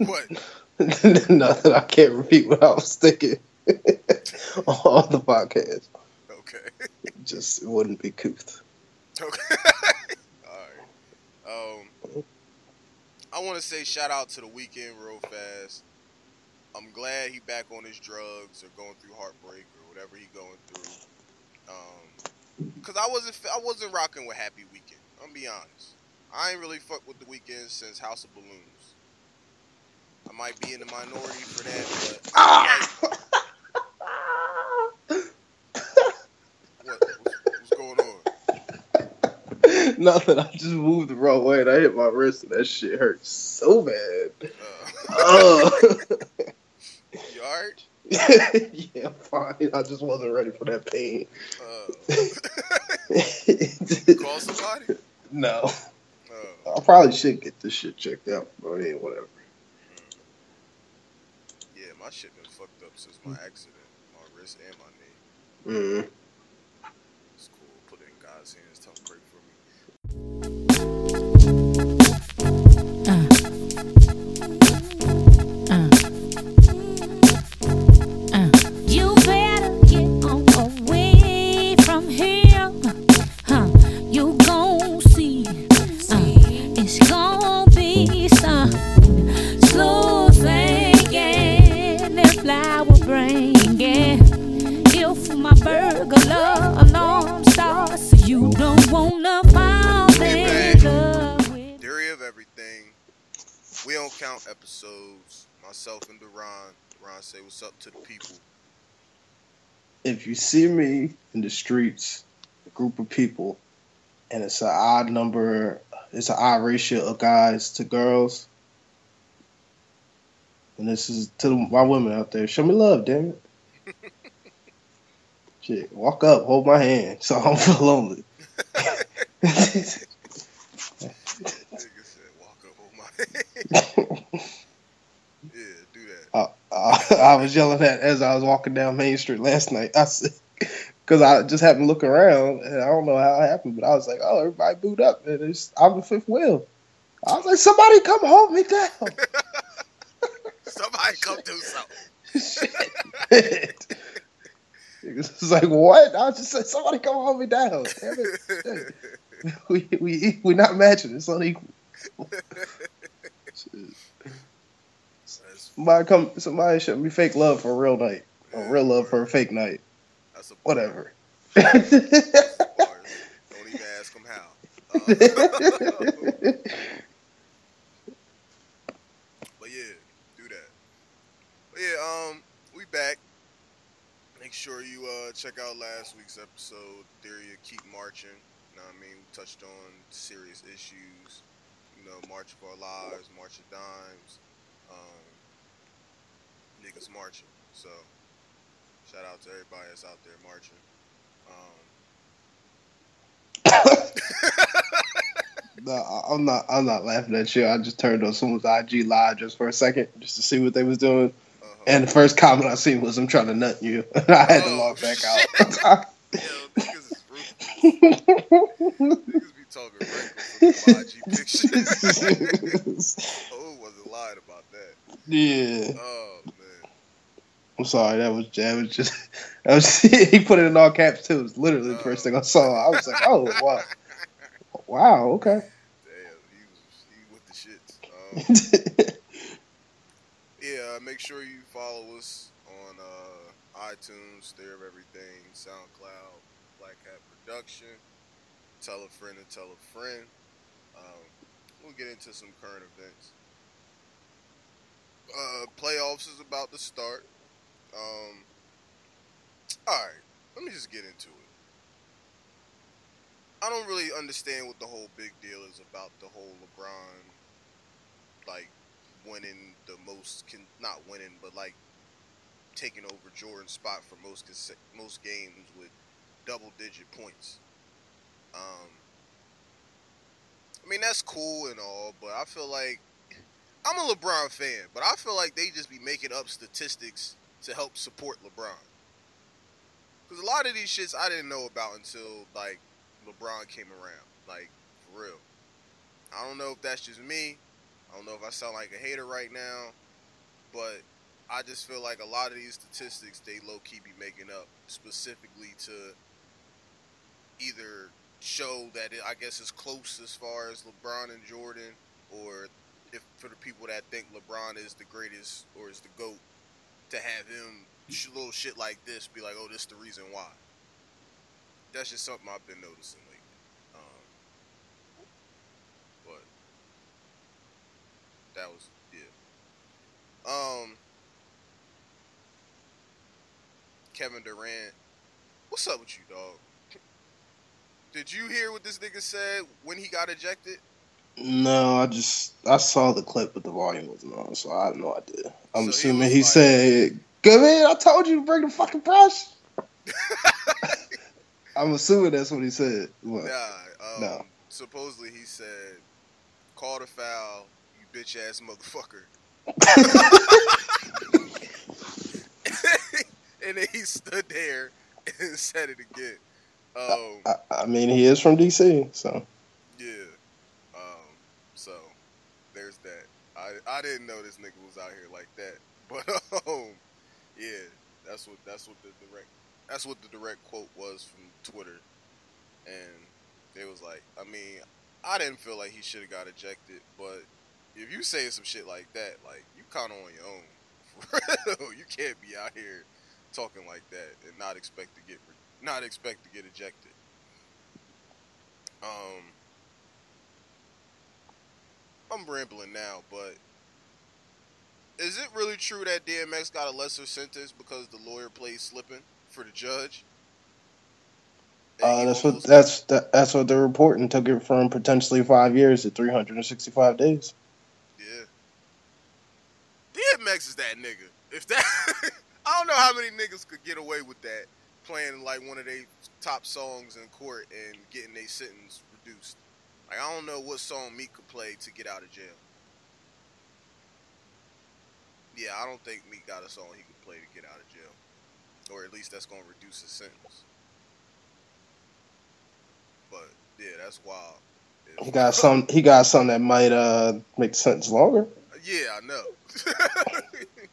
What? Nothing. I can't repeat what I was thinking on the podcast. Okay. Just it wouldn't be couth. Okay. All right. Um, I want to say shout out to the Weeknd real fast. I'm glad he back on his drugs or going through heartbreak or whatever he going through. Um, cause I wasn't I wasn't rocking with Happy Weeknd. I'm be honest. I ain't really fuck with the Weeknd since House of Balloons. I might be in the minority for that, but Ah! what, what's, going on? Nothing. I just moved the wrong way and I hit my wrist and that shit hurts so bad. Uh, Oh. you alright? yeah, I'm fine. I just wasn't ready for that pain. Uh, call somebody? no. Uh, I probably should get this shit checked out, but yeah, whatever. My shit been fucked up since my accident. My wrist and my knee. Mm. Don't count episodes. Myself and Duran. Duran say what's up to the people. If you see me in the streets, a group of people, and it's an odd number, it's an odd ratio of guys to girls, and this is to my women out there, show me love, damn it. Shit, walk up, hold my hand, so I don't feel lonely. Nigga said, walk up on my Yeah, do that. I, I was yelling at as I was walking down Main Street last night. I said, because I just happened to look around and I don't know how it happened, but I was like, oh, everybody booed up and it's, I'm the fifth wheel. I was like, somebody come hold me down. Somebody come do something. Shit. It's like what? I was just said somebody come hold me down. Damn it. Shit. We we we not matching. It's unequal. That's, Somebody come. Somebody show me fake love for a real night. A real love for a fake night. that's a Whatever. bars. Don't even ask them how. Uh, but yeah, do that. But yeah, um, we back. Make sure you uh check out last week's episode. Theory of keep marching. You know what I mean? We touched on serious issues. You know, March of Our Lives, March of Dimes. Um, niggas marching. So, shout out to everybody that's out there marching. Um, No, I'm not. I'm not laughing at you. I just turned on someone's IG live just for a second, just to see what they was doing. uh-huh. And the first comment I seen was, "I'm trying to nut you." and I had to Oh, log back shit. out. Yo, niggas is ruthless. Niggas talking reckless with the IG picture. oh, wasn't lying about that. yeah, Oh man. I'm sorry. That was that was just that was he put it in all caps too. It was literally the first thing I saw. I was like, "Oh wow, wow, okay." Damn, he was he with the shits. Um, yeah, uh, make sure you follow us on uh, iTunes, Theory of Everything, SoundCloud, Black Hat Production. Tell a friend and tell a friend. Um, we'll get into some current events. Uh, playoffs is about to start. Um, all right, let me just get into it. I don't really understand what the whole big deal is about the whole LeBron, like winning the most, con- not winning, but like taking over Jordan's spot for most conse- most games with double digit points. Um, I mean that's cool and all, but I feel like I'm a LeBron fan, but I feel like they just be making up statistics to help support LeBron. Because a lot of these shits I didn't know about until like LeBron came around. Like for real. I don't know if that's just me, I don't know if I sound like a hater right now, but I just feel like a lot of these statistics they low key be making up specifically to either show that it, I guess is close as far as LeBron and Jordan, or if for the people that think LeBron is the greatest or is the goat, to have him little shit like this be like, oh, this is the reason why. That's just something I've been noticing lately. Um, but that was yeah. Um, Kevin Durant, what's up with you, dog? Did you hear what this nigga said when he got ejected? No, I just I saw the clip, but the volume wasn't on, so I had no idea. I'm So assuming was he like- said, "Good man, I told you to bring the fucking brush." I'm assuming that's what he said. What? Nah. Um, No. Supposedly he said, "Call the foul, you bitch ass motherfucker." and then he stood there and said it again. Um, I, I mean, he is from DC, so yeah. Um, so there's that. I I didn't know this nigga was out here like that, but um, yeah, that's what that's what the direct that's what the direct quote was from Twitter, and it was like, I mean, I didn't feel like he should have got ejected, but if you say some shit like that, like you kind of on your own. You can't be out here talking like that and not expect to get not expect to get ejected. Um, I'm rambling now, but is it really true that DMX got a lesser sentence because the lawyer played slipping for the judge? Uh, that's what that's that, that's what they're reporting. Took it from potentially five years to 365 days. Yeah. DMX is that nigga. If that, I don't know how many niggas could get away with that playing like one of their top songs in court and getting their sentence reduced. Like I don't know what song Meek could play to get out of jail. Yeah, I don't think Meek got a song he could play to get out of jail, or at least that's gonna reduce his sentence. But yeah, that's wild. If- He got some. He got something that might uh make the sentence longer. Yeah, I know.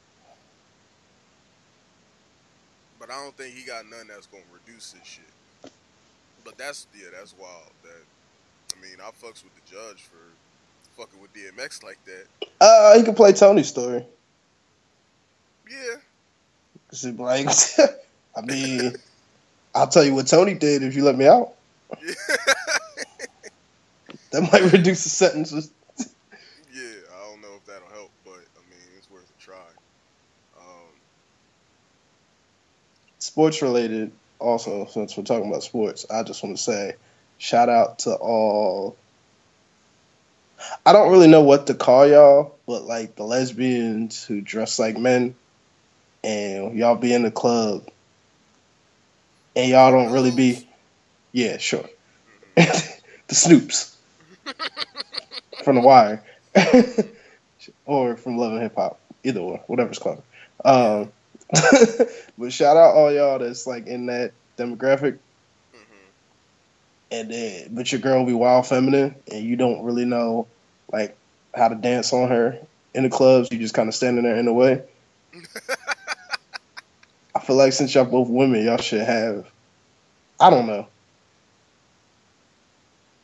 but I don't think he got none that's gonna reduce his shit. But that's yeah, that's wild. That I mean, I fucks with the judge for fucking with DMX like that. Uh, he could play Tony's story. Yeah. like, I mean, I'll tell you what Tony did if you let me out. yeah, That might reduce the sentences. yeah. I don't know if that'll help, but I mean, it's worth a try. Um, Sports related, also, since we're talking about sports, I just want to say shout out to all. I don't really know what to call y'all, but like the lesbians who dress like men and y'all be in the club and y'all don't really be. Yeah, sure. the Snoops from The Wire or from Love and Hip Hop, either or, whatever's clever. Um, but shout out all y'all that's like in that demographic, mhm. and then but your girl will be wild feminine, and you don't really know like how to dance on her in the clubs. You just kind of standing there in the way. I feel like since y'all both women, y'all should have. I don't know.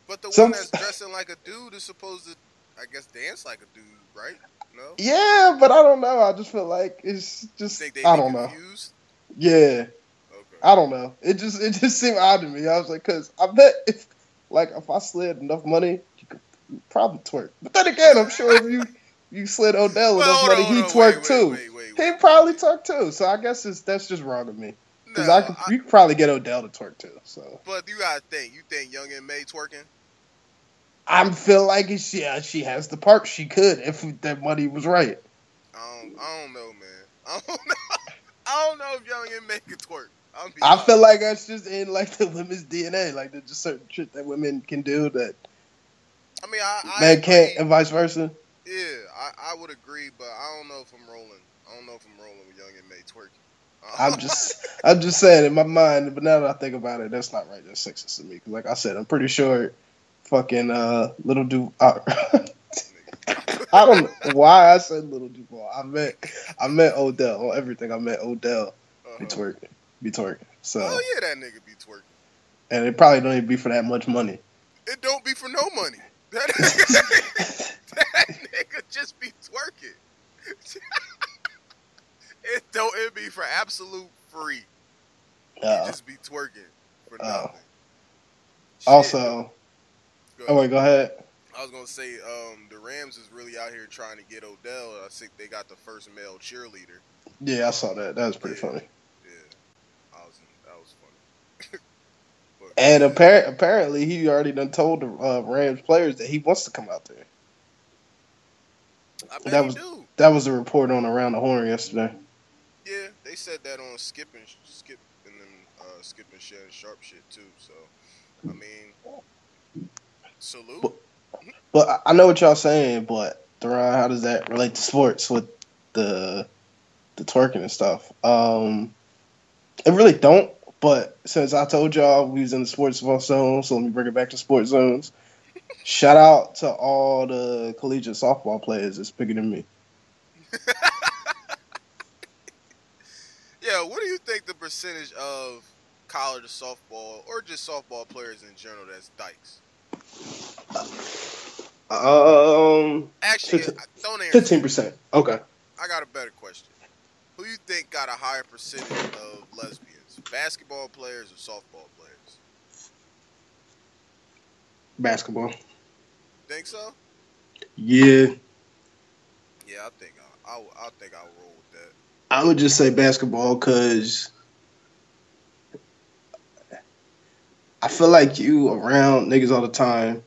But the Some- one that's dressing like a dude is supposed to, I guess, dance like a dude, right? No. Yeah, but I don't know. I just feel like it's just I don't know. confused? Yeah, Okay. I don't know. It just it just seemed odd to me. I was like, cause I bet if like if I slid enough money, you could probably twerk. But then again, I'm sure if you you slid Odell Well, enough money, on, he hold on, twerked wait, too. Wait, wait, wait, He'd probably twerk too. So I guess it's, that's just wrong to me. Because No, I could, you could probably get Odell to twerk too. So But you gotta think. You think Young and May twerking? I feel like it's, yeah, uh, she has the part. She could if that money was right. I don't. I don't know, man. I don't know. I don't know if Young and May can twerk. I'm I honest. feel like that's just in like the women's DNA. Like there's just certain shit that women can do that I mean, I, I men can't, and vice versa. Yeah, I, I would agree, but I don't know if I'm rolling. I don't know if I'm rolling with Young and May twerking. Uh, I'm just, I'm just saying in my mind. But now that I think about it, that's not right. That's sexist to me. like I said, I'm pretty sure, fucking uh, little do. Uh, I don't know why I said Lil Duval. I meant I meant Odell on everything. I meant Odell be Uh-huh. twerking, be twerking. So Oh yeah, that nigga be twerking. and it probably don't even be for that much money. It don't be for no money. That nigga, that nigga just be twerking. it don't it be for absolute free. Uh, just be twerking for Oh. nothing. Shit. also, Go oh wait, go ahead. I was gonna say, um, the Rams is really out here trying to get Odell. I think they got the first male cheerleader. Yeah, I saw that. That was pretty Yeah. funny. Yeah, I was that was funny. but, And appar- apparently, he already done told the uh, Rams players that he wants to come out there. I bet that was- do. That was a report on Around the Horn yesterday. Yeah, they said that on Skip and Skip and them uh, Skip and Shannon Sharpe shit too. So, I mean, salute. But- But I- know what y'all saying, but Theron, how does that relate to sports with the the twerking and stuff? Um, it really don't. But since I told y'all we was in the sports zone, so let me bring it back to sports zones. Shout out to all the collegiate softball players that's bigger than me. Yeah, what do you think the percentage of college softball or just softball players in general that's dykes? Um, Actually, Fifteen- I- don't answer. fifteen percent. Okay. I got a better question. Who you think got a higher percentage of lesbians? Basketball players or softball players? Basketball. Think so? Yeah, Yeah, I think I, I, I think I'll roll with that. I would just say basketball because I feel like you around niggas all the time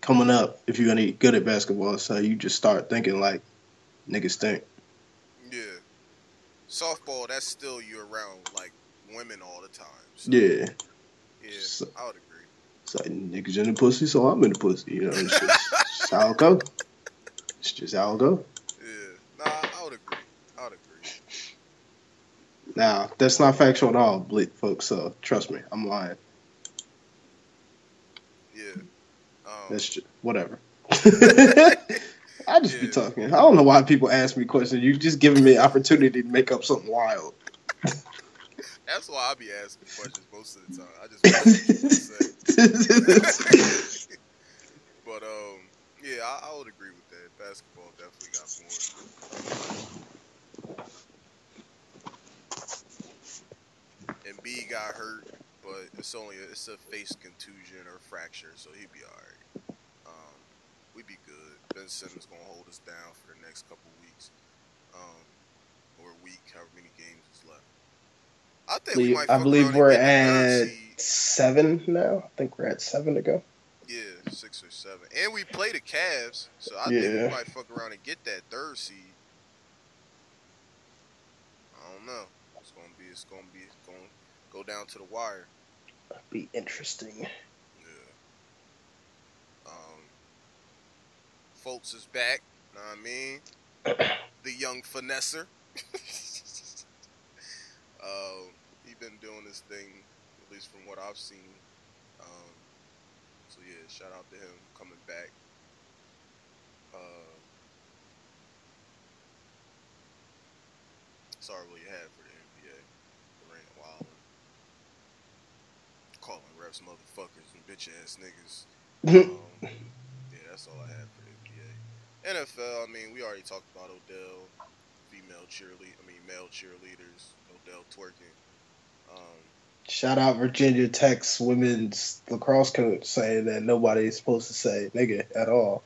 coming up if you're gonna get good at basketball. So you just start thinking like niggas think. Yeah. Softball, that's still you around like women all the time. So, Yeah. Yeah, So- I would agree. It's like niggas in the pussy, so I'm in the pussy. You know, it's just, how it go. It's just how it go. Yeah. Nah, I would agree. I would agree. Now, that's not factual at all, bleak folks, so trust me, I'm lying. Yeah. Um, That's just whatever. I just be talking. I don't know why people ask me questions. You just giving me an opportunity to make up something wild. that's why I be asking questions most of the time. I just want to see what you say. But um, yeah, I, I would agree with that. Basketball definitely got more. And B got hurt, but it's only a, it's a face contusion or fracture, so he'd be all right. Um, we'd be good. Ben Simmons gonna hold us down for the next couple weeks, um, or week, however many games is left. I think we believe- might. I believe we're get the third at seven now. I think we're at seven to go. Yeah, six or seven. And we play the Cavs, so I think we might fuck around and get that third seed. I don't know. It's gonna be it's gonna be it's gonna go down to the wire. Be interesting. Yeah. Um Fultz is back, know what I mean? the young finesser. um, he been doing this thing, at least from what I've seen. Um, so yeah, shout out to him coming back. Uh, that's all I really had for the NBA. Durant, Wilder, refs motherfuckers and bitch ass niggas. Um, yeah, that's all I have for the NBA. NFL, I mean, we already talked about Odell, female cheerlead, I mean, male cheerleaders, Odell twerking. Um, Shout out Virginia Tech's women's lacrosse coach saying that nobody is supposed to say nigga at all.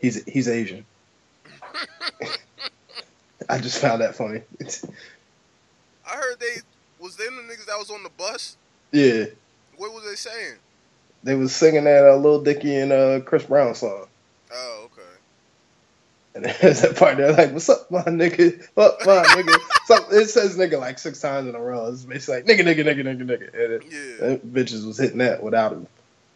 He's he's Asian. I just found that funny. I heard they was them the niggas that was on the bus. yeah, What was they saying? they was singing that uh, Lil Dicky and uh, Chris Brown song. Oh, okay. And there's that part there like, "What's up, my nigga? What, my nigga?" So it says "nigga" like six times in a row. It's basically like "nigga, nigga, nigga, nigga, nigga." And it, Yeah. bitches was hitting that without a,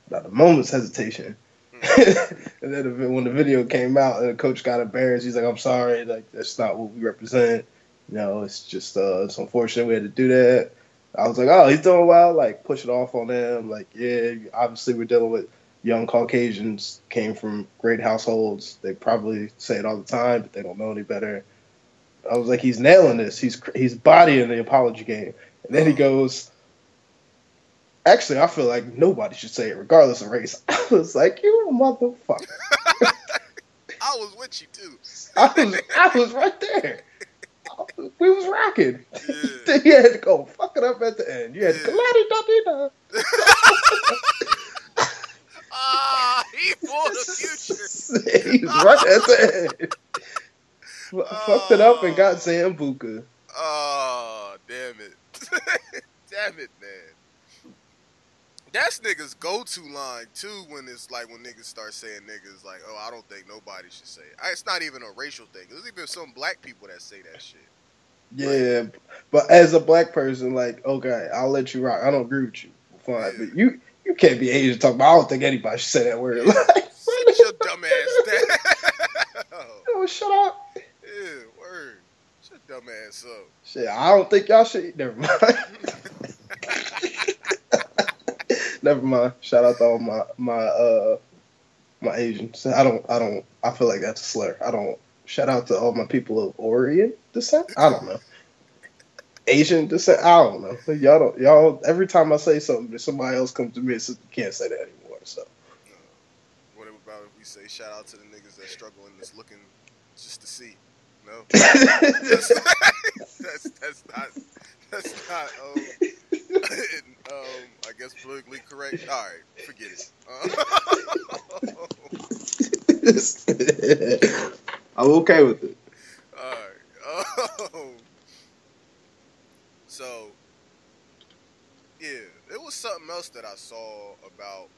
without a moment's hesitation. Mm. and then when the video came out and the coach got embarrassed, he's like, "I'm sorry, like that's not what we represent. You know, it's just uh, it's unfortunate we had to do that." I was like, "Oh, he's doing well." Like push it off on them. Like, yeah, obviously we're dealing with young Caucasians came from great households. They probably say it all the time, but they don't know any better. I was like, he's nailing this. He's he's bodying the apology game. And then he goes, actually, I feel like nobody should say it, regardless of race. I was like, you motherfucker. I was with you too. I was I was right there. We was rocking. Yeah. You had to go fuck it up at the end. You had to Yeah. la-di-da-di-da. Ah, he for the future. he was right at the end. Fucked it up and got Zambuka. Oh, damn it. damn it, man. That's niggas go-to line too when it's like when niggas start saying niggas like, oh, I don't think nobody should say it. It's not even a racial thing. There's even some black people that say that shit. Yeah, but as a black person, like, okay, I'll let you rock. I don't agree with you. Fine, but you you can't be Asian talking about. I don't think anybody should say that word. Like, Sit your dumb ass down. shut up. yeah, word. Shut dumb ass up. Shit, I don't think y'all should. Never mind. Never mind. Shout out to all my my uh my Asians. I don't I don't I feel like that's a slur. I don't shout out to all my people of Orient descent. I don't know. Asian descent. I don't know. Y'all don't y'all every time I say something, somebody else comes to me and says you can't say that anymore. So What about if we say shout out to the niggas that struggle and this looking just to see? No, that's, that's that's not that's not um, um I guess politically correct. All right, forget it. Uh, I'm okay with it. all right. Um, so yeah, it was something else that I saw about.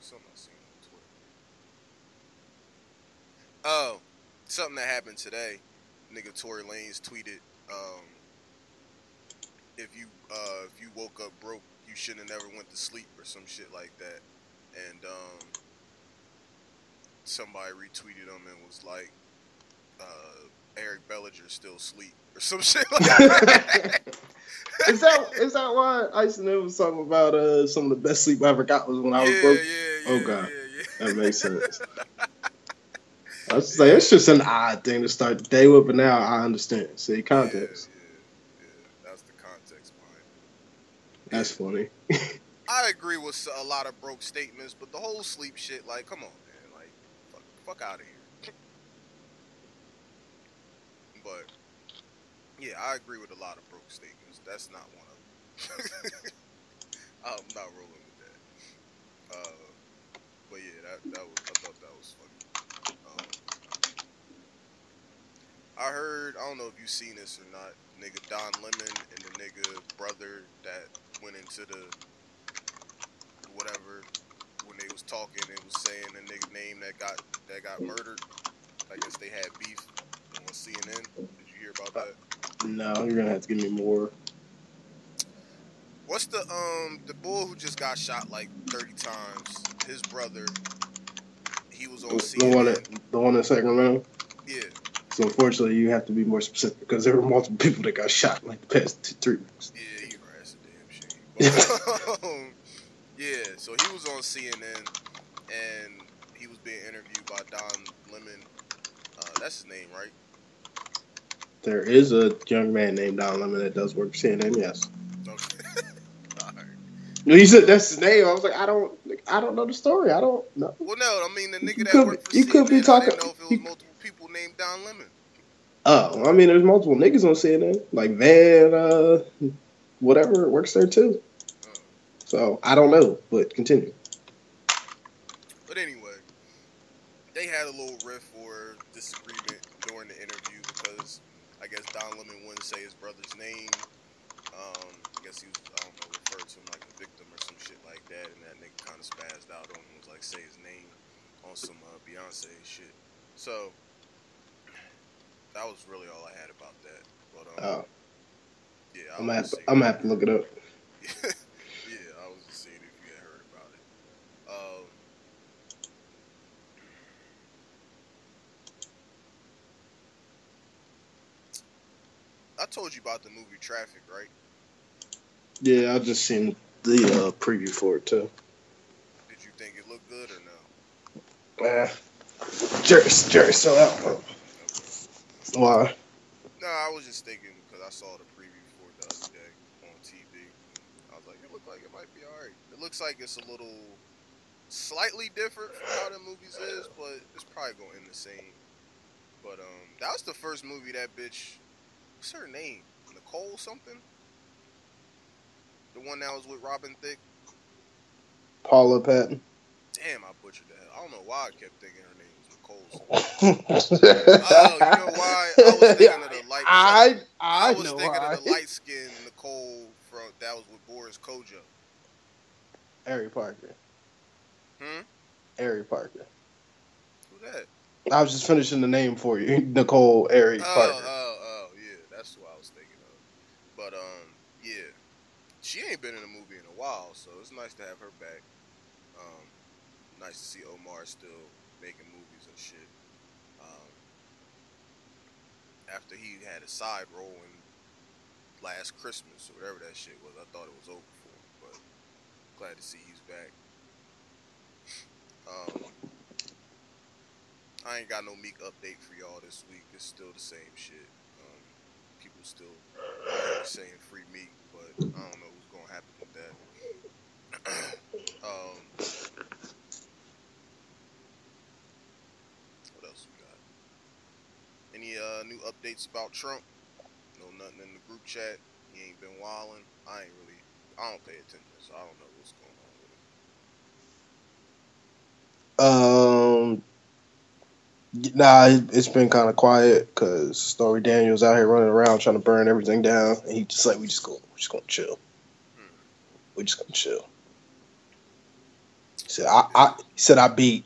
Something I seen on Twitter. Oh, something that happened today. Nigga Tory Lanez tweeted, um, if you uh, if you woke up broke, you shouldn't have never went to sleep or some shit like that. And um, somebody retweeted him and was like, uh, Eric Bellinger still asleep or some shit like that. is that is that why Ice and was talking about uh some of the best sleep I ever got was when I was yeah, broke? yeah, Oh, God. yeah, yeah. That makes sense. I was just like, it's just an odd thing to start the day with, but now I understand. See, context. Yeah, yeah, yeah. That's the context behind. That's funny. I agree with a lot of broke statements, but the whole sleep shit, like, come on, fuck, out of here. but yeah, I agree with a lot of broke statements. That's not one of them. I'm not rolling with that. Uh, but yeah, that that was I thought that was funny. Um, I heard I don't know if you've seen this or not. Nigga Don Lemon and the nigga brother that went into the whatever they was talking it was saying the nigga name that got that got murdered. I guess they had beef on CNN. Did you hear about that? No, you're gonna have to give me more. What's the um the boy who just got shot like thirty times? His brother, he was on The, the one, at, the one in Sacramento. yeah, So unfortunately, you have to be more specific because there were multiple people that got shot like the past two, three weeks. yeah. That's a damn shame. But, um, yeah, so he was on CNN and he was being interviewed by Don Lemon. Uh, that's his name, right? There is a young man named Don Lemon that does work for CNN. Yes. Okay. No, you said that's his name. I was like, I don't, I don't know the story. I don't know. Well, no, I mean the nigga that could- worked for you CNN. could be I talking- didn't know if it was you- multiple people named Don Lemon. Oh, I mean, there's multiple niggas on CNN, like Van, uh, whatever works there too. So I don't know, but continue. But anyway, they had a little riff or disagreement during the interview because I guess Don Lemon wouldn't say his brother's name. Um, I guess he was, I don't know, referred to him like a victim or some shit like that, and that nigga kind of spazzed out on him, was like, say his name on some uh, Beyonce shit. So, that was really all I had about that. But, um, Oh, yeah, I'm gonna have just to, saying- I'm gonna have to look it up. yeah, I was just seeing if you had heard about it. Um, I told you about the movie Traffik, right? Yeah, I just seen the uh, preview for it too. Did you think it looked good or no? Eh. Jerry, Jerry still out. Why? No, I was just thinking because I saw the preview for it the other day on TV. I was like, it looked like it might be alright. It looks like it's a little slightly different from how the movies is, but it's probably going to end the same. But um, that was the first movie that bitch. What's her name? Nicole something. The one that was with Robin Thicke. Paula Patton. Damn, I butchered that. I don't know why I kept thinking her name was Nicole. something. Oh, you know why? I was thinking of the light. I I I was thinking why. of the light skinned Nicole from that was with Boris Kodjoe. Ari Parker. Hmm? Ari Parker. Who that? I was just finishing the name for you, Nicole Ari Oh, Parker. oh, oh, yeah, that's who I was thinking of. But um, yeah, she ain't been in a movie in a while, so it's nice to have her back. Um, nice to see Omar still making movies and shit. Um, after he had a side role in Last Christmas or whatever that shit was, I thought it was over for him, but glad to see he's back. Um, I ain't got no Meek update for y'all this week. It's still the same shit. People still saying free Meek, but I don't know what's gonna happen with that. um, what else we got? Any uh, new updates about Trump? No, nothing in the group chat. He ain't been wilding. I ain't really. I don't pay attention, so I don't know what's going on with it. Um, nah, it- it's been kind of quiet because Stormy Daniels out here running around trying to burn everything down, and he just like we just go, we just gonna chill. We just gonna chill. He said I, I said I beat.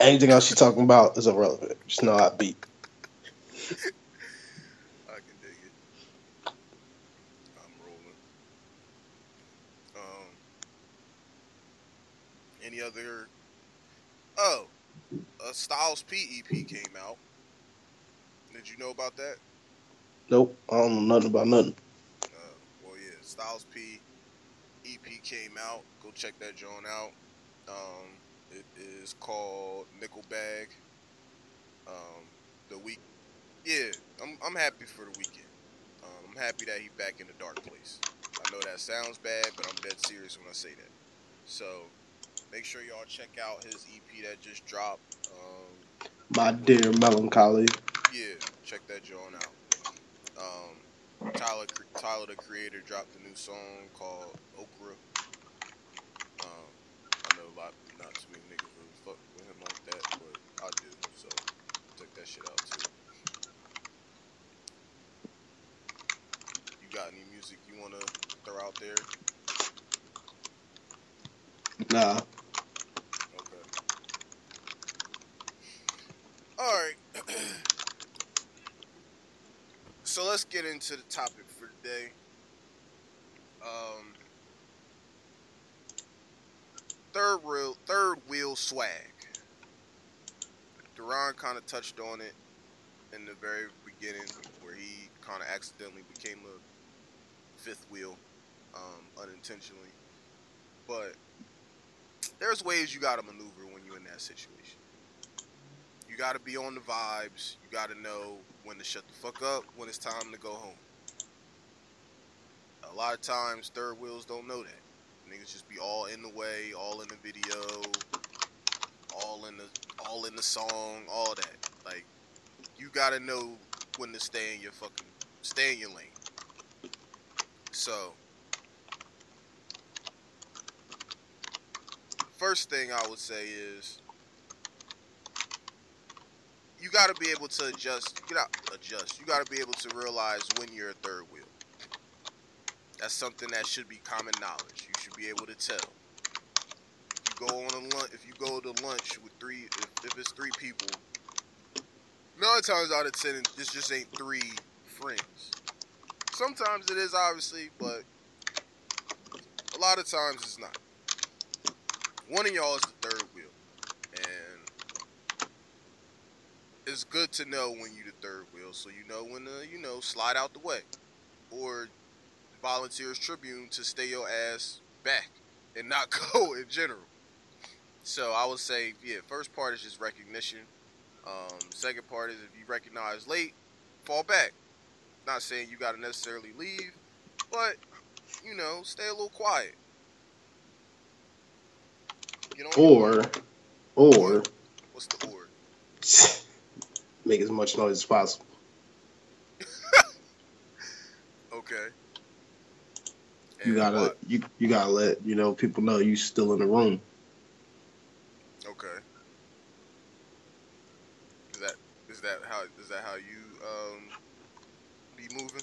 Anything else you're talking about is irrelevant. Just know I beat. I can dig it. I'm rolling. Um, any other? Oh, a Styles P EP came out. Did you know about that? Nope, I don't know nothing about nothing. Uh, well, yeah, Styles P EP came out. Go check that joint out. Um, it is called Nickel Bag. Um, the week, yeah, I'm I'm happy for the Weeknd. Um, I'm happy that he's back in the dark place. I know that sounds bad, but I'm dead serious when I say that. So make sure y'all check out his EP that just dropped. Um, My dear melancholy. yeah, check that joint out. Um, Tyler, Tyler the Creator dropped a new song called Okra. Um, I know a lot, not too many niggas really fuck with him like that, but I do, so check that shit out too. You got any music you wanna throw out there? Nah, Okay. All right. so let's get into the topic for today. Um, third wheel, third wheel swag. Duran kind of touched on it in the very beginning, where he kind of accidentally became a fifth wheel, um, unintentionally. But there's ways you gotta maneuver when you're in that situation. You gotta be on the vibes. You gotta know when to shut the fuck up, when it's time to go home. A lot of times, third wheels don't know that. Niggas just be all in the way, all in the video, all in the all in the song, all that. Like, you gotta know when to stay in your fucking stay in your lane. So, first thing I would say is you got to be able to adjust. You got adjust. You got to be able to realize when you're a third wheel. That's something that should be common knowledge. You should be able to tell. If you go on a lunch, if you go to lunch with three, if, if it's three people, nine times out of ten, this just ain't three friends. Sometimes it is, obviously, but a lot of times it's not. One of y'all is the third wheel, and it's good to know when you the third wheel, so you know when to you know slide out the way, or Volunteers Tribune to stay your ass back and not go in general. So I would say, yeah, first part is just recognition. Um, second part is if you recognize late, fall back. Not saying you got to necessarily leave, but you know, stay a little quiet. You know, Or, or what's the or? make as much noise as possible. Okay. You gotta what? you you gotta let you know people know you still in the room. Okay. Is that is that how is that how you um be moving?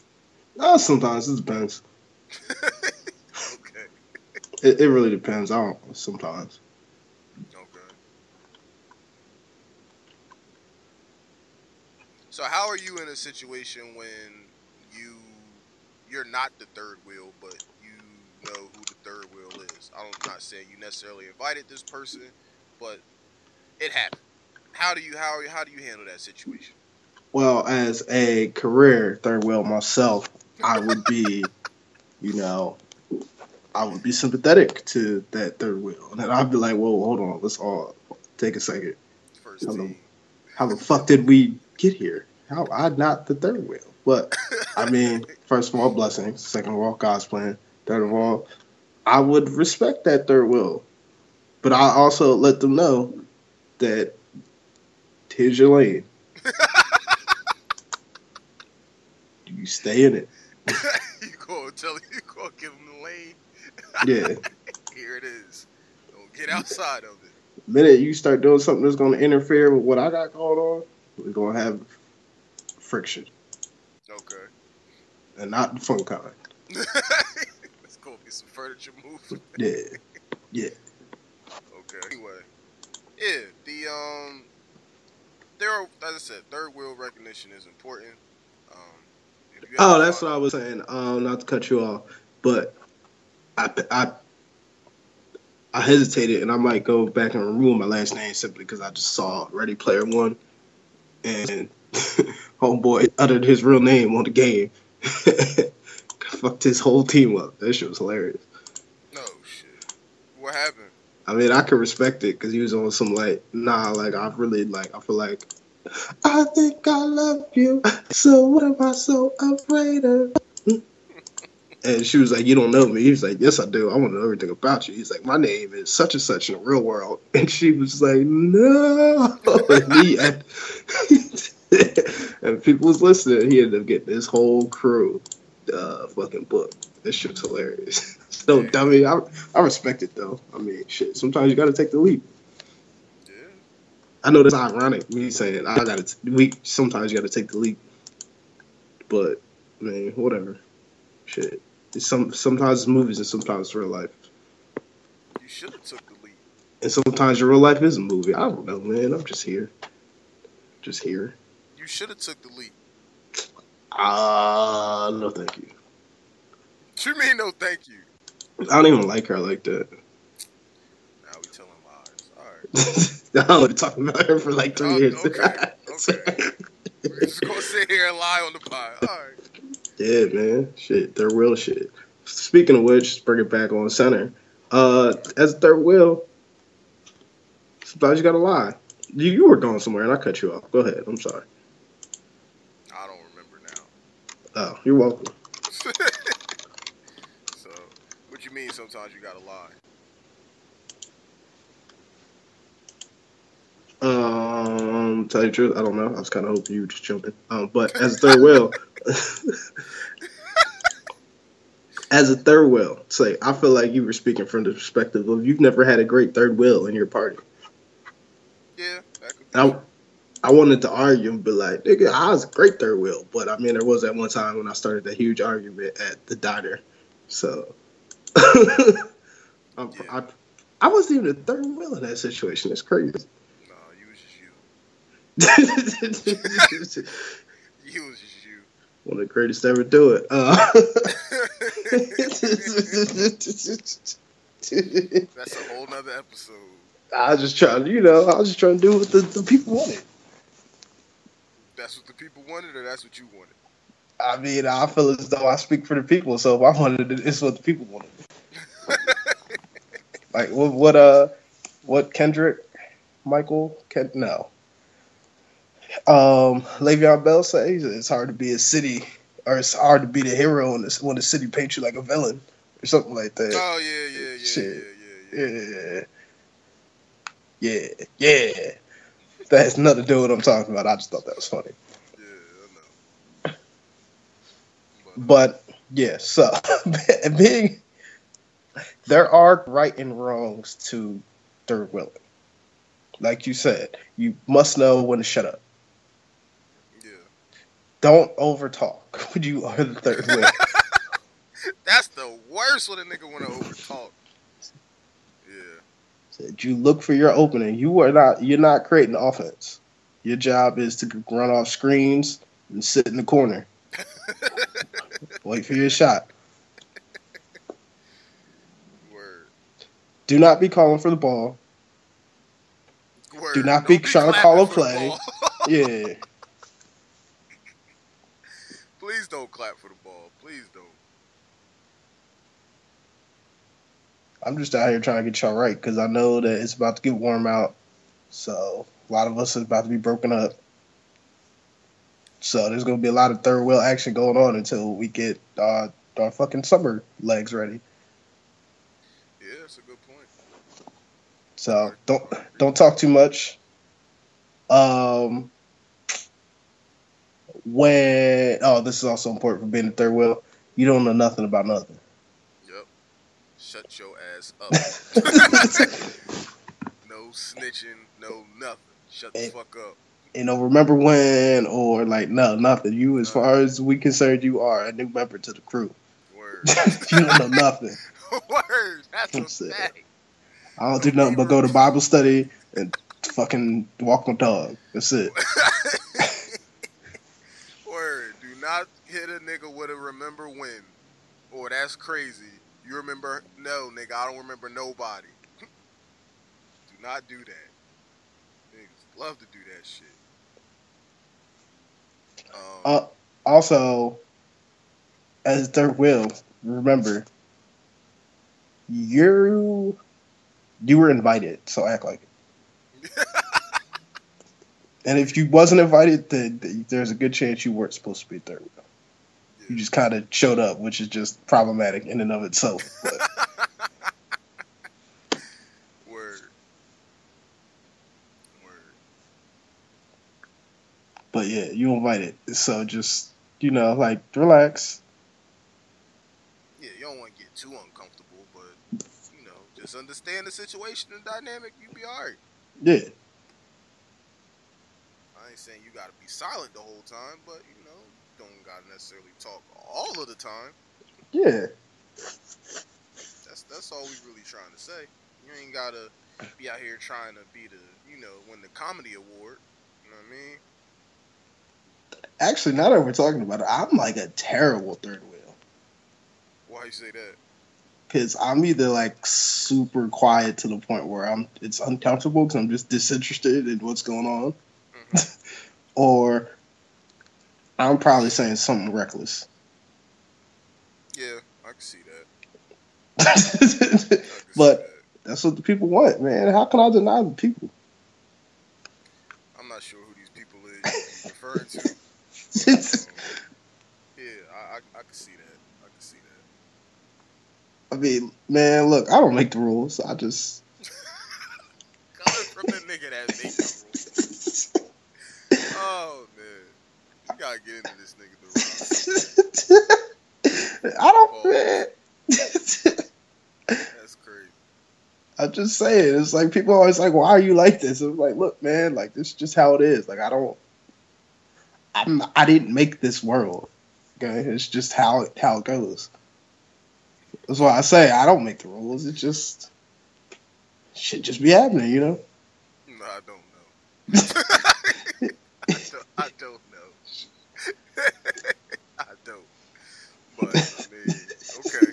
Uh, sometimes it depends. okay. It, it really depends. I don't sometimes. Okay. So how are you in a situation when you you're not the third wheel, but you know who the third wheel is? I'm not saying you necessarily invited this person, but it happened. How do you how how do you handle that situation? Well, as a career third wheel myself, I would be, you know, I would be sympathetic to that third wheel, and then I'd be like, "Whoa, hold on, let's all take a second. First Hello. team. How the fuck did we get here? How I'm not the third wheel?" But I mean, first of all, blessings. Second of all, God's plan. Third of all, I would respect that third wheel, but I also let them know that here's your lane. you stay in it. you go tell you go give them the lane. Yeah. Here it is. Don't get outside of it. The minute you start doing something that's going to interfere with what I got going on, we're going to have friction, Okay. and not the fun kind. Let's go get some furniture moved. Yeah. Yeah. Okay. Anyway, yeah, the um, there are, as I said, third wheel recognition is important. Um, Oh, that's what I was saying. Um, not to cut you off, but I, I, I hesitated, and I might go back and remove my last name simply because I just saw Ready Player One, and homeboy uttered his real name on the game. Fucked his whole team up. That shit was hilarious. No shit. What happened? I mean, I could respect it because he was on some like, nah, like I really like. I feel like I think I love you. So what am I so afraid of? And she was like, "You don't know me." He was like, "Yes, I do. I want to know everything about you." He's like, "My name is such and such in the real world," and she was like, "No." he had, and people was listening. He ended up getting his whole crew, uh, fucking book. This shit's hilarious. so, dummy, I I respect it though. I mean, shit. Sometimes you got to take the leap. Yeah. I know that's ironic. Me saying I got to. We sometimes you got to take the leap, but man, whatever. Shit. It's some sometimes it's movies and sometimes it's real life, You should have took the lead. and sometimes your real life is a movie. I don't know, man. I'm just here, just here. You should have took the lead. Ah, no, thank you. What you mean no thank you? I don't even like her like that. Now we telling lies. Alright. I only talking about her for like three Oh, years. okay, okay. We're just gonna sit here and lie on the pod. Alright. Yeah, man. Shit, they're real shit. Speaking of which, bring it back on center. Uh, as a third wheel, sometimes you gotta lie. You you were going somewhere and I cut you off. Go ahead. I'm sorry. I don't remember now. Oh, you're welcome. so what you mean sometimes you gotta lie? Um, tell you the truth, I don't know. I was kind of hoping you were just jumping. Um, but as a third wheel, as a third wheel, say I feel like you were speaking from the perspective of you've never had a great third wheel in your party. Yeah, that could be I. I wanted to argue and be like, nigga, I was a great third wheel. But I mean, there was that one time when I started a huge argument at the diner. So I'm- Yeah. I, I wasn't even a third wheel in that situation. It's crazy. No, you was just you. You was just you. One of the greatest to ever do it. Uh, That's a whole nother episode. I was just trying, you know, I was just trying to do what the, the people wanted. That's what the people wanted, or that's what you wanted. I mean, I feel as though I speak for the people. So if I wanted it, it's what the people wanted. like what? What? Uh, what? Kendrick, Michael? Ken, no. Um, Le'Veon Bell says it's hard to be a city, or it's hard to be the hero when the, when the city paints you like a villain, or something like that. Oh yeah, yeah, yeah, Shit. yeah, yeah, yeah. Yeah, yeah, yeah. That has nothing to do with what I'm talking about. I just thought that was funny. Yeah, I. But yeah, so being there are right and wrongs to third wheeling. Like you said, you must know when to shut up. yeah, Don't overtalk when you are the third wheel. that's the worst when a nigga want to over talk. Yeah, You look for your opening. You are not. You're not creating offense. Your job is to run off screens and sit in the corner. Wait for your shot. word. Do not be calling for the ball. Word. Do not Don't be trying to call a clapping for the play. Yeah. Please don't clap for the ball. Please don't. I'm just out here trying to get y'all right because I know that it's about to get warm out. So a lot of us is about to be broken up. So there's gonna be a lot of third wheel action going on until we get uh, our fucking summer legs ready. Yeah, that's a good point. So don't don't talk too much. Um, when oh, this is also important for being a third wheel. You don't know nothing about nothing. Shut your ass up. no snitching. No nothing. Shut the fuck up. you know, remember when or like no, nothing. You, as uh-huh. far as we concerned, you are a new member to the crew. Word. you don't know nothing. Word. That's I'm a fact. I don't do nothing but go to Bible study and fucking walk my dog. That's it. Word. Do not hit a nigga with a remember when. Or that's crazy. You remember? No, nigga, I don't remember nobody. do not do that. Niggas love to do that shit. Um, Uh, also, as third wheel, remember you you were invited, so act like it. and if you wasn't invited, then then there's a good chance you weren't supposed to be third wheel. You just kind of showed up, which is just problematic in and of itself. But Word. Word. But yeah, you invited. So just you know, like relax. Yeah, you don't want to get too uncomfortable, but you know, just understand the situation and dynamic. You be alright. Yeah. I ain't saying you gotta be silent the whole time, but you don't gotta necessarily talk all of the time. Yeah. That's that's all we really trying to say. You ain't gotta be out here trying to be the, you know, win the comedy award. You know what I mean? Actually, now that we're talking about it, I'm like a terrible third wheel. Why you say that? Cause I'm either like super quiet to the point where I'm it's uncomfortable because I'm just disinterested in what's going on, Mhm. or I'm probably saying something reckless. Yeah, I can see that. Can see but that. that's what the people want, man. How can I deny the people? I'm not sure who these people is referring to. Um, yeah, I, I I can see that. I can see that. I mean, man, look, I don't make the rules. I just Coming from the nigga that make the rules. Oh gotta get into this nigga the. I don't. Man. That's crazy. I'm just saying. It's like people always like, "Why are you like this?" I'm like, "Look, man, like this is just how it is. Like I don't, I'm, I didn't make this world. Okay, it's just how it how it goes. That's why I say I don't make the rules. It just should just be happening, you know. No, I don't know. I, don't, I don't know. I don't. But I mean, okay.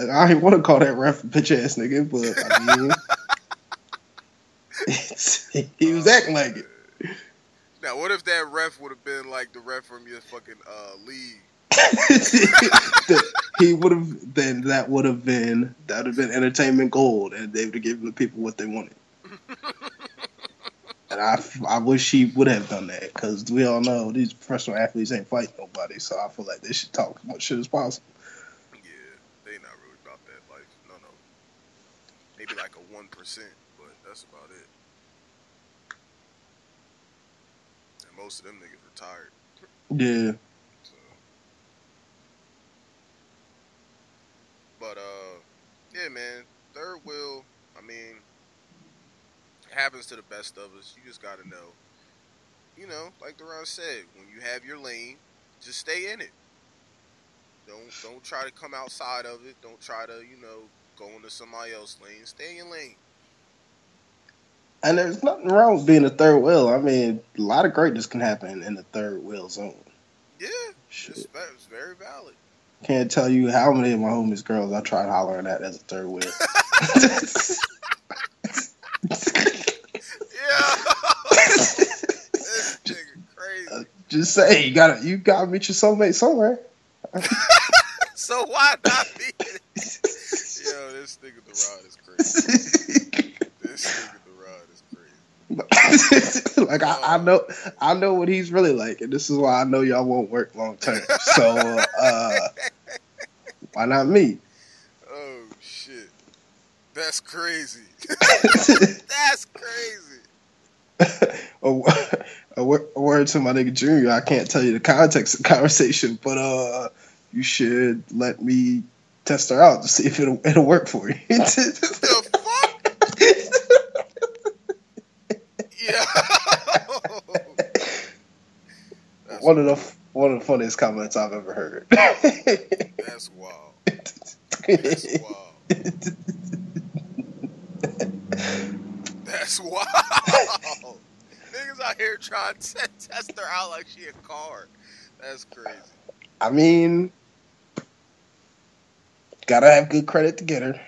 Like, I didn't want to call that ref a bitch ass nigga, but I mean, he was acting like it. Now, what if that ref would have been like the ref from your fucking uh, league? he would have then that would have been that would have been entertainment gold, and they would have given the people what they wanted. and I, I wish he would have done that because we all know these professional athletes ain't fighting nobody, so I feel like they should talk as much shit as possible. Yeah, they not really about that life. No, no. Maybe like a one percent, but that's about it. And most of them niggas retired. Yeah, So. But uh, yeah, man. Third wheel. I mean, happens to the best of us. You just gotta know. You know, like Duran said, when you have your lane, just stay in it. Don't don't try to come outside of it. Don't try to you know go into somebody else's lane. Stay in your lane. and there's nothing wrong with being a third wheel. I mean, a lot of greatness can happen in the third wheel zone. Yeah, Shit. it's, it's very valid. Can't tell you how many of my homies girls I tried hollering at as a third wheel. Yeah. this nigga crazy. Just say you gotta you gotta meet your soulmate somewhere. So why not this nigga the rod is crazy. This nigga the rod is crazy. like I, I know I know what he's really like, and this is why I know y'all won't work long term. So uh why not me? Oh shit, that's crazy. that's crazy. a, a, a word to my nigga Junior. I can't tell you the context of the conversation, but uh, you should let me test her out to see if it'll it'll work for you. The fuck? Yeah. One of the one of the funniest comments I've ever heard. That's wild. That's wild. That's wild. Niggas out here trying to test her out like she a car. That's crazy. I mean, gotta have good credit to get her.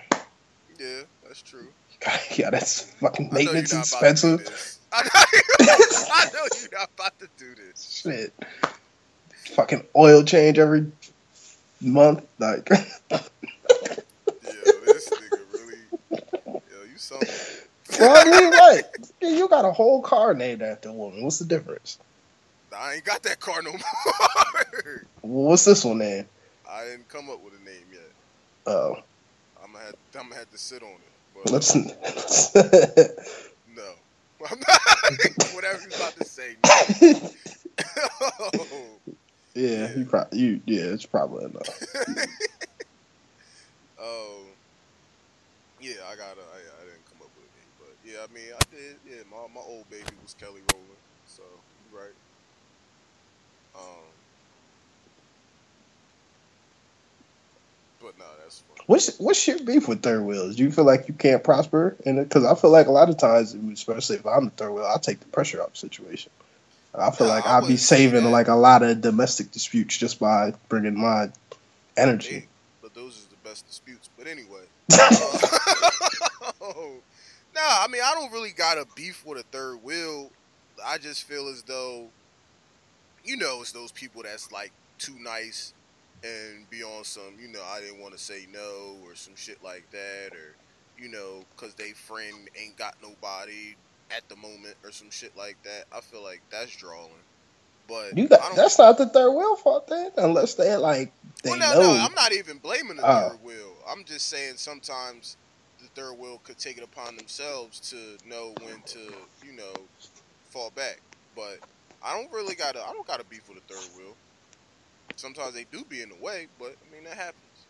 Yeah, that's true. Yeah, that's fucking I know you're maintenance not about to do expensive. I know, you, I know you're not about to do this. Shit. Fucking oil change every month. Like, Yo, this nigga really. Yo, you something. well, I mean, what? You got a whole car named after a woman. What's the difference? I ain't got that car no more. Well, what's this one named? I didn't come up with a name. Oh, I'm gonna have, I'm gonna have to sit on it. But let's. no, I'm not. Whatever you about to say. No. yeah, you probably. You yeah, it's probably enough. Oh, yeah, I got. I, I didn't come up with a name, but yeah, I mean, I did. Yeah, my my old baby was Kelly Rowland, so you right. Um, but no, that's funny. What's what's your beef with third wheels? Do you feel like you can't prosper in it? Because I feel like a lot of times, especially if I'm the third wheel, I'll take the pressure off the situation. I feel No, like I I'll be saving like a lot of domestic disputes just by bringing my energy. Hey, but those is the best disputes. But anyway. Uh, nah, I mean, I don't really got a beef with a third wheel. I just feel as though, you know, it's those people that's like too nice and be on some, you know, I didn't want to say no or some shit like that, or you know, because they friend ain't got nobody at the moment or some shit like that. I feel like that's drawing. But You got that's not the third wheel fault then, unless they're like they well, no, know. no, I'm not even blaming the Oh. third wheel. I'm just saying sometimes the third wheel could take it upon themselves to know when to, you know, fall back. But I don't really got to. I don't got to beef with the third wheel. Sometimes they do be in the way, but I mean that happens.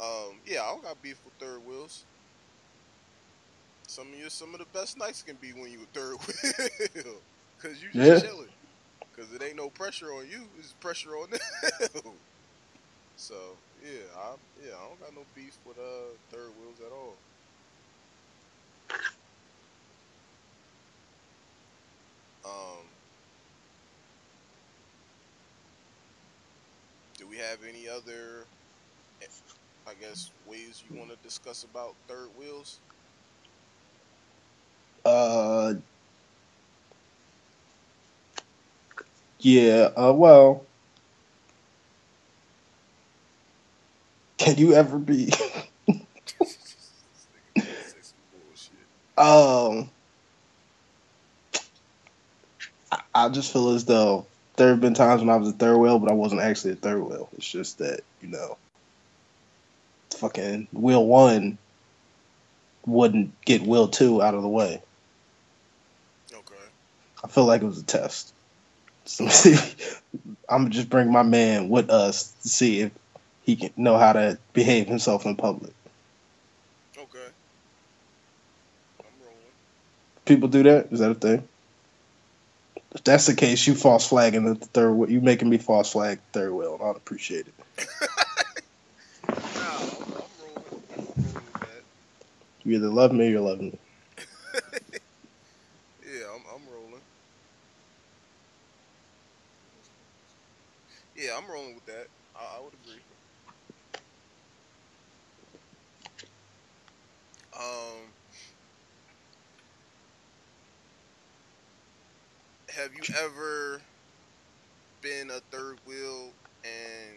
Um, yeah, I don't got beef with third wheels. Some of your some of the best nights can be when you a third wheel, cause you just Yeah. chilling. Cause it ain't no pressure on you; it's pressure on them. so yeah, I yeah I don't got no beef with uh third wheels at all. Um, do we have any other, I guess, ways you want to discuss about third wheels? uh, Yeah, uh, well, can you ever be? Um, I, I just feel as though there have been times when I was a third wheel, but I wasn't actually a third wheel. It's just that you know, fucking wheel one wouldn't get wheel two out of the way. Okay. I feel like it was a test. So see, I'm just bring my man with us to see if he can know how to behave himself in public. Okay. I'm rolling. People do that? Is that a thing? If that's the case, you false flagging the third wheel. You making me false flag third wheel, I'd appreciate it. Nah, I'm, I'm rolling. I'm rolling. You either love me or you love me. Yeah, I'm, I'm rolling. Yeah, I'm rolling with that. I, I would agree. Um, have you ever been a third wheel and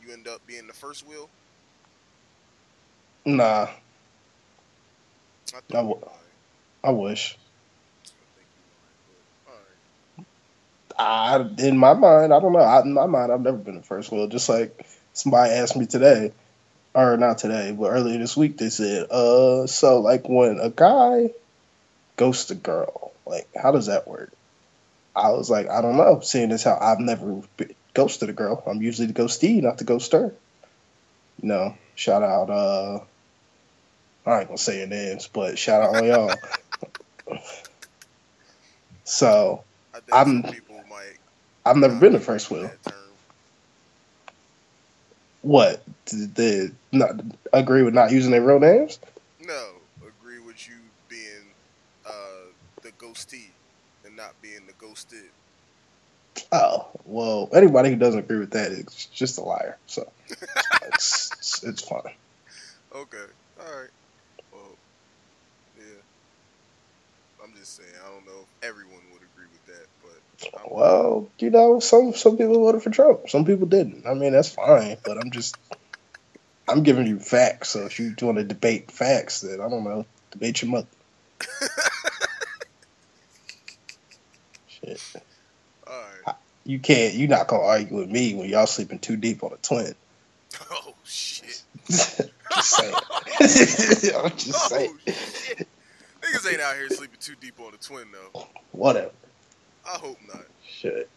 you end up being the first wheel? Nah, I thought I you w- might. I wish. I think you might, but all right. I, in my mind, I don't know. I, in my mind, I've never been the first wheel. Just like somebody asked me today, or not today, but earlier this week, they said, "Uh, so like when a guy ghosts a girl, like how does that work?" I was like, "I don't know." Seeing as how I've never ghosted a girl, I'm usually the ghostee, not the ghoster. You know, shout out. uh I ain't gonna say your names, but shout out on y'all. so I'm, people might, I've never been the first wheel. What? Did they not agree with not using their real names? No, agree with you being uh, the ghostee not being the ghosted. Oh, well, anybody who doesn't agree with that is just a liar. So it's, it's, it's fine. Okay, all right. Well, yeah. I'm just saying. I don't know if everyone would agree with that, but I'm, Well, you know, some some people voted for Trump, some people didn't. I mean, that's fine, but I'm just I'm giving you facts. So if you want to debate facts, then I don't know, debate your mother. Shit, all right. you can't. You're not gonna argue with me when y'all sleeping too deep on a twin. Oh shit. just saying. I'm just oh, saying. Oh shit. Niggas ain't out here sleeping too deep on a twin though. Whatever. I hope not. Shit.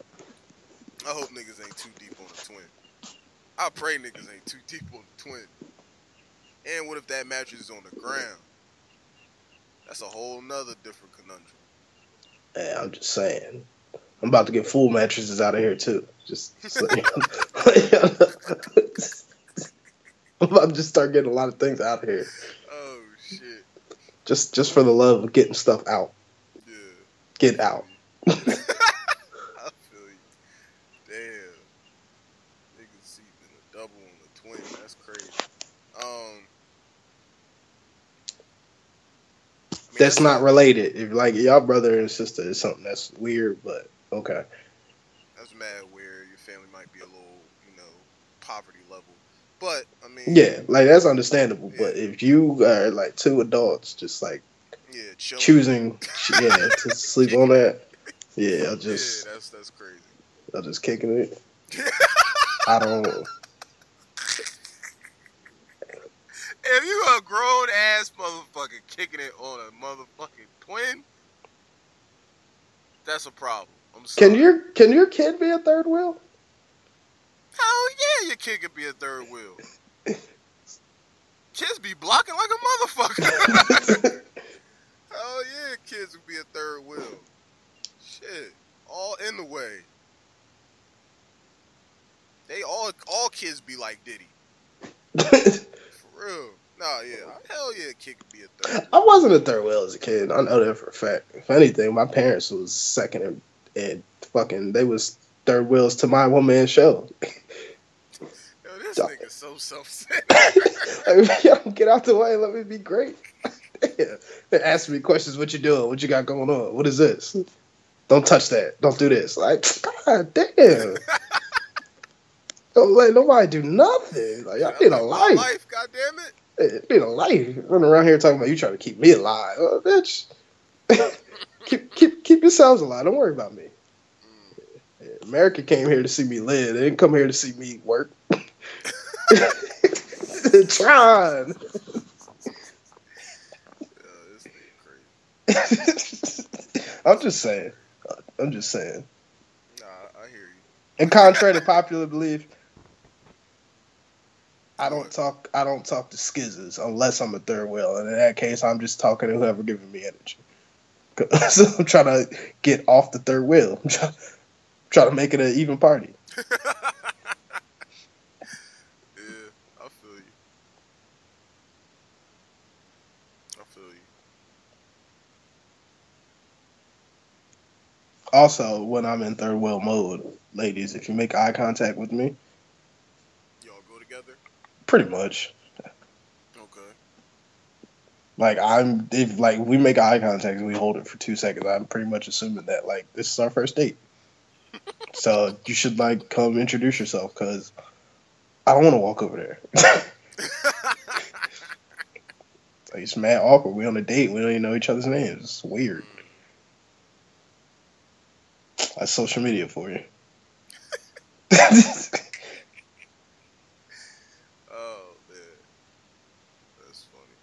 I hope niggas ain't too deep on a twin. I pray niggas ain't too deep on a twin. And what if that mattress is on the ground? That's a whole nother different conundrum. Hey, I'm just saying. I'm about to get full mattresses out of here too. Just so you know. I'm about to just start getting a lot of things out of here. Oh shit. Just just for the love of getting stuff out. Yeah. Get out. I feel you. Damn. Niggas sleeping a double on the twin. That's crazy. Um. I mean, That's not related. If like y'all brother and sister is something that's weird, but okay. That's mad where your family might be a little, you know, poverty level. But I mean, Yeah, like that's understandable. But if you are like two adults just like yeah, chilling. choosing yeah, to sleep on that, yeah, I'll just yeah, that's that's crazy. I'll just kicking it. I don't If you a grown ass motherfucker kicking it on a motherfucking twin, that's a problem. I'm sorry. Can your can your kid be a third wheel? Hell yeah, your kid could be a third wheel. Kids be blocking like a motherfucker. Hell yeah, kids would be a third wheel. Shit, all in the way. They all all kids be like Diddy. Real. Nah, yeah. Hell yeah, kid could be a third. I wasn't a third wheel as a kid. I know that for a fact. If anything, my parents was second and, and fucking they was third wheels to my one man show. Yo, this Stop nigga so self-centered. like, yo, get out the way, let me be great. Damn. They ask me questions, what you doing? What you got going on? What is this? don't touch that. Don't do this. Like, god damn. Don't let nobody do nothing. Like, I need a life. life, God damn it. I need a life. Running around here talking about you trying to keep me alive. Oh, bitch. keep, keep, keep yourselves alive. Don't worry about me. Mm. America came here to see me live. They didn't come here to see me work. Trying. Yeah, this nigga crazy. I'm just saying. I'm just saying. Nah, I hear you. And contrary to popular belief, I don't talk. I don't talk to skizzes unless I'm a third wheel, and in that case, I'm just talking to whoever giving me energy. so I'm trying to get off the third wheel. I'm trying, trying to make it an even party. yeah, I feel you. I feel you. Also, when I'm in third wheel mode, ladies, if you make eye contact with me, Y'all go together? Pretty much, Okay. like I'm if like we make eye contact and we hold it for two seconds, I'm pretty much assuming that like this is our first date. so you should like come introduce yourself because I don't want to walk over there. like, it's mad awkward. We on a date. We don't even know each other's names. It's weird. Mm. That's social media for you. Oh man, that's funny.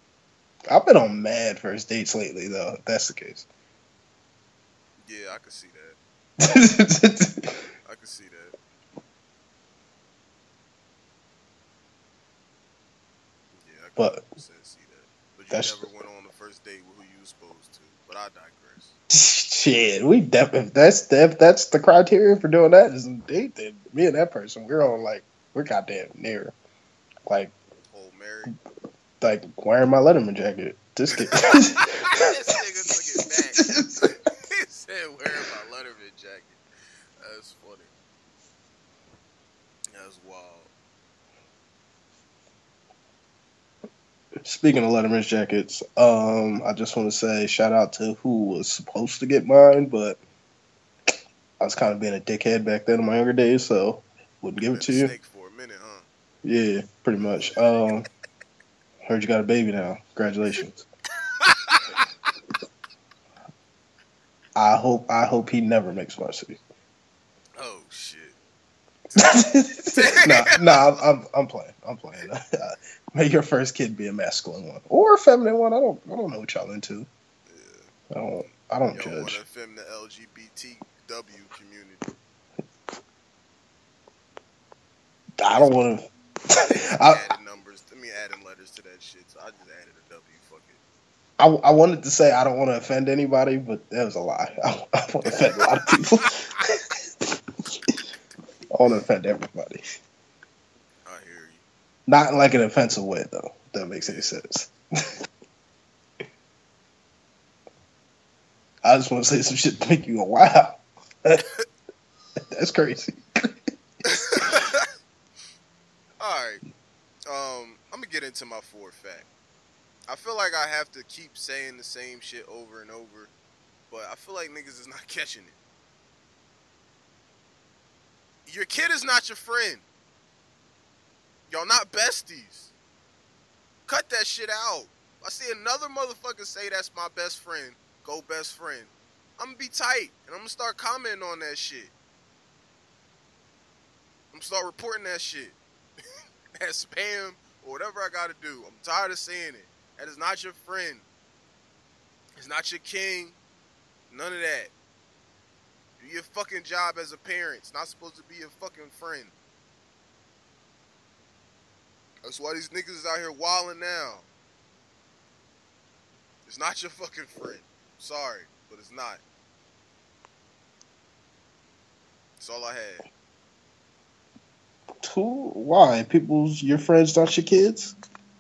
I've been on mad first dates lately, though. If that's the case. Yeah, I can see that. I can see that. Yeah, I can But- 100% see that. But you That's- never went on the first date with who you was supposed to. But I digress. Shit, we def- if that's if that's the criteria for doing that is a date, then me and that person we're on like we're goddamn near, like Old Mary. Like wearing my Letterman jacket. This kid. this nigga took it back. he said wearing my Letterman jacket. That's funny. That's wild. Speaking of Letterman's jackets, um, I just want to say shout out to who was supposed to get mine, but I was kind of being a dickhead back then in my younger days, so wouldn't give it to you. for a minute, huh? Yeah, pretty much. Um, heard you got a baby now. Congratulations. I hope I hope he never makes varsity. Oh shit. nah, nah, I'm, I'm I'm playing. I'm playing. May your first kid be a masculine one or a feminine one. I don't I don't know what y'all into. Yeah. I don't I don't want judge. to the LGBTW community. I don't want to. I I, added numbers. Let me add in letters to that shit. So I just added a W. Fuck it. I, I wanted to say I don't want to offend anybody, but that was a lie. I, I want to offend a lot of people. I want to offend everybody. I hear you. Not in like an offensive way, though. If that makes any sense. I just want to say some shit to make you go, wow. That's crazy. All right. Um, Gonna my fourth fact. I feel like I have to keep saying the same shit over and over, but I feel like niggas is not catching it. Your kid is not your friend. Y'all not besties. Cut that shit out. I see another motherfucker say that's my best friend. Go best friend. I'm gonna be tight and I'm gonna start commenting on that shit. I'm gonna start reporting that shit. that spam or whatever I gotta do. I'm tired of saying it. That is not your friend. It's not your king. None of that. Do your fucking job as a parent. It's not supposed to be your fucking friend. That's why these niggas is out here wilding now. It's not your fucking friend. Sorry, but it's not. That's all I had. Who? Why? People's your friends not your kids?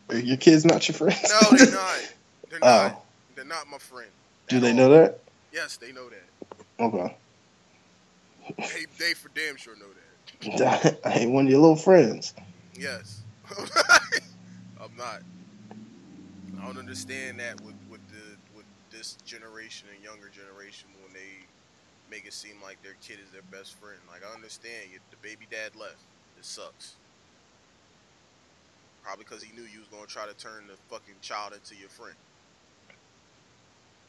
Or your kids not your friends? No, they're not. They're not. Oh. They're not my friend. Do they all. know that? Yes, they know that. Okay. They, they for damn sure know that. I ain't one of your little friends. Yes. I'm not. I don't understand that with, with the with this generation and younger generation when they make it seem like their kid is their best friend. Like I understand the baby dad left. It sucks. Probably because he knew you was gonna try to turn the fucking child into your friend.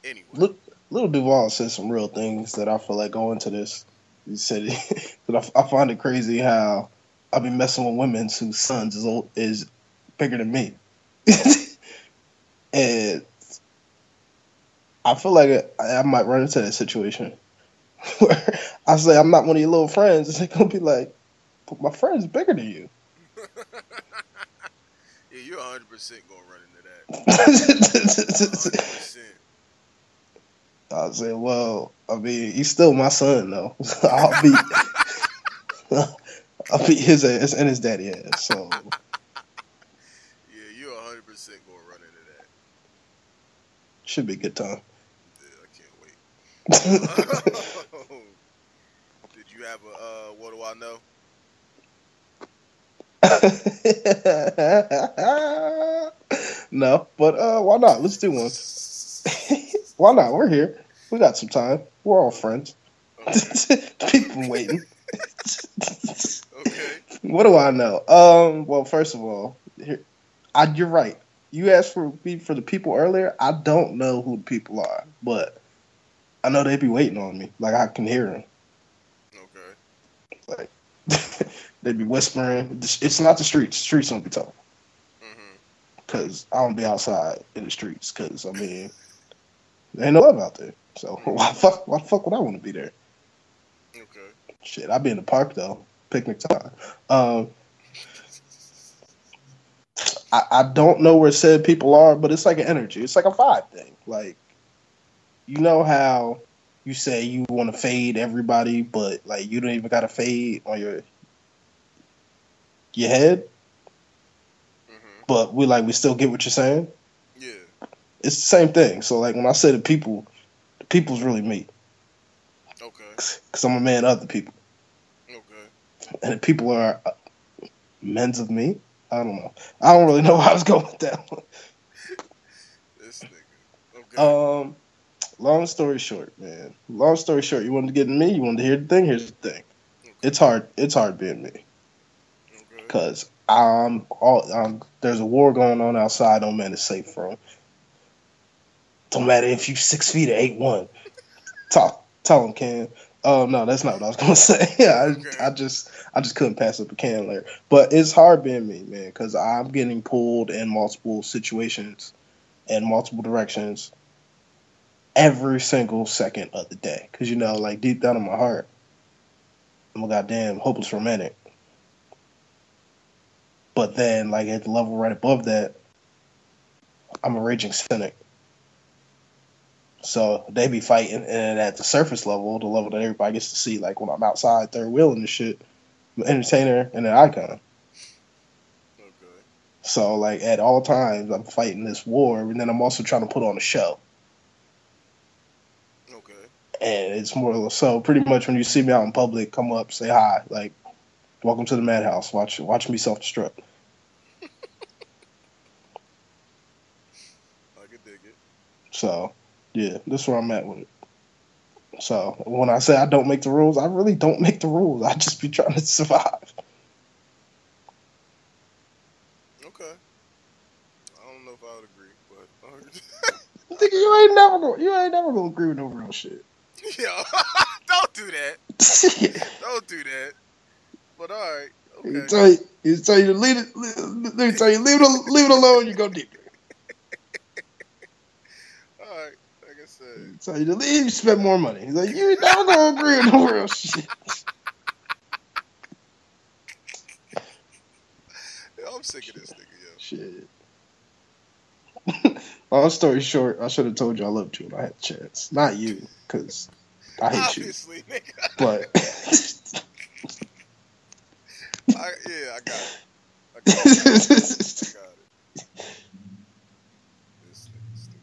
Anyway, Look, Lil Duval said some real things that I feel like going to this. He said that I, I find it crazy how I be messing with women whose sons is old, is bigger than me, and I feel like I, I might run into that situation where I say I'm not one of your little friends, and they're gonna be like, "But my friend's bigger than you." yeah, you're 100 percent gonna run into that. 100 percent. I say, well, I mean, he's still my son though. I'll be, I'll be his ass and his daddy ass. So Yeah, you're 100 percent gonna run into that. should be a good time. Yeah, I can't wait. Did you have a uh, what do I know? no, but uh, why not? Let's do one. why not? We're here. We got some time. We're all friends. Okay. People waiting. okay. What do I know? Um. Well, first of all, here, I, you're right. You asked for me for the people earlier. I don't know who the people are, but I know they'd be waiting on me. Like I can hear them. Okay. Like they be whispering. It's not the streets. The streets don't be talking hmm because I don't be outside in the streets. Because I mean, there ain't no love out there. So why fuck? Why the fuck would I want to be there? Okay. Shit, I'd be in the park though, picnic time. Um, I, I don't know where said people are, but it's like an energy. It's like a vibe thing. Like, you know how you say you want to fade everybody, but like you don't even got to fade on your your head, hmm but we like we still get what you're saying. Yeah. It's the same thing. So like when I say the people, the people's really me, Okay. because I'm a man of the people, Okay. and the people are uh, men's of me. I don't know. I don't really know where I was going with that one. This nigga. Okay. Um, long story short, man. Long story short, you wanted to get in me. You wanted to hear the thing. Here's the thing. It's hard. It's hard being me because I'm all. Um, there's a war going on outside. No man is safe from. Don't matter if you six feet or eight one. Talk. Tell him, Cam. Oh no, that's not what I was gonna say. I, Okay. I just, I just couldn't pass up a can later. But it's hard being me, man, because I'm getting pulled in multiple situations, and multiple directions, every single second of the day. Because you know, like deep down in my heart, I'm a goddamn hopeless romantic. But then, like at the level right above that, I'm a raging cynic. So they be fighting, and at the surface level, the level that everybody gets to see, like when I'm outside third wheeling and shit, I'm an entertainer and an icon. Okay. So like at all times, I'm fighting this war, and then I'm also trying to put on a show. And it's more so pretty much when you see me out in public, come up, say hi, like, welcome to the madhouse. Watch watch me self destruct. I can dig it. So yeah, that's where I'm at with it. So when I say I don't make the rules, I really don't make the rules. I just be trying to survive. Okay. I don't know if I would agree, but. Nigga, you ain't never gonna you ain't never gonna agree with no real shit. Yo, don't do that. Don't do that. But all right. He Okay. tell you, he tell you to leave it. Let me tell you, leave it, leave it alone. You go deep. All right. Like I said. He tell you to leave. You spend more money. He's like, you never gonna agree with no real shit. I'm sick of this nigga, yo. Shit. Long story short, I should have told you I loved you when I had the chance. Not you, because I hate you. Obviously, nigga. But I, yeah, I got it. I got it. I got it. This.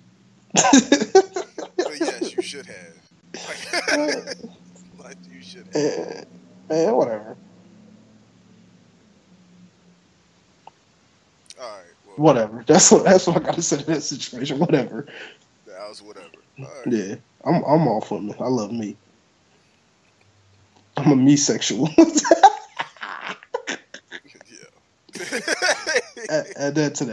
But yes, you should have. Like, like you should have. man, whatever. All right. Well, Whatever. That's what that's what I gotta say to that situation. Whatever. that was whatever. Right. Yeah. I'm I'm all for me. I love me. I'm a me sexual. yeah. add, add that to the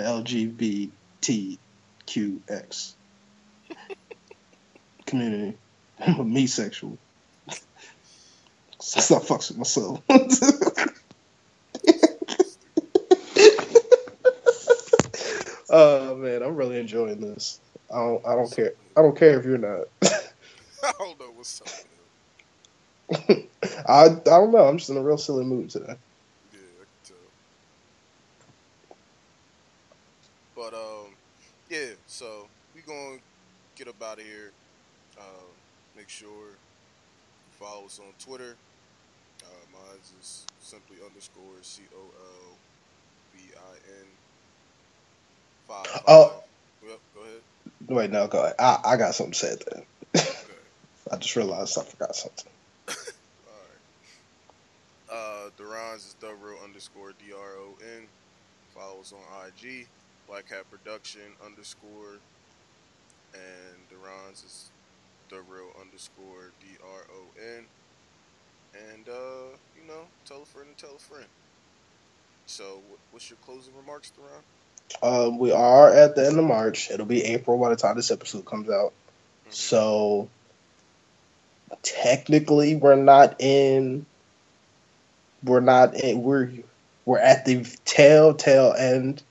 LGBTQX community. I'm a me sexual. Not fucks with myself. Oh man, I'm really enjoying this. I don't. I don't care. I don't care if you're not. I don't know what's up. I. I don't know. I'm just in a real silly mood today. Yeah, I can tell. But um, yeah. So we gonna get up out of here. Uh, make sure you follow us on Twitter. Uh, mine is simply underscore C O L B I N five. Oh. five. Go ahead. Wait, no, go ahead. I, I got something to say then. Okay. I just realized I forgot something. Uh, Duran's is the real underscore D R O N. Follow us on IG. Black Hat Production underscore. And Duran's is the real underscore D R O N. And, uh, you know, tell a friend and tell a friend. So, what's your closing remarks, Duran? Um, we are at the end of March. It'll be April by the time this episode comes out. So technically, we're not in. We're not in. We're we're at the tail tail end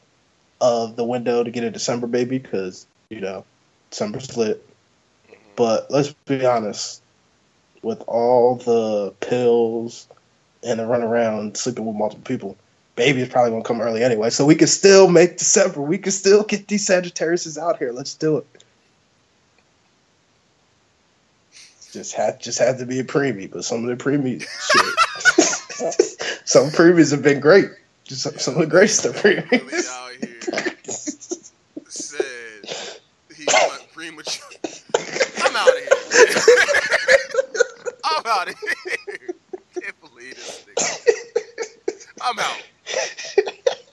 of the window to get a December baby because you know December's lit. Mhm. But let's be honest, with all the pills and the run around sleeping with multiple people, baby is probably gonna come early anyway. So we can still make December. We can still get these Sagittariuses out here. Let's do it. Just had just had to be a preemie, but some of the preemie shit. some preemies have been great. Just some, some of the great stuff preemies. out here said he went premature. I'm out of here. I'm out of here. Can't believe this nigga. I'm out.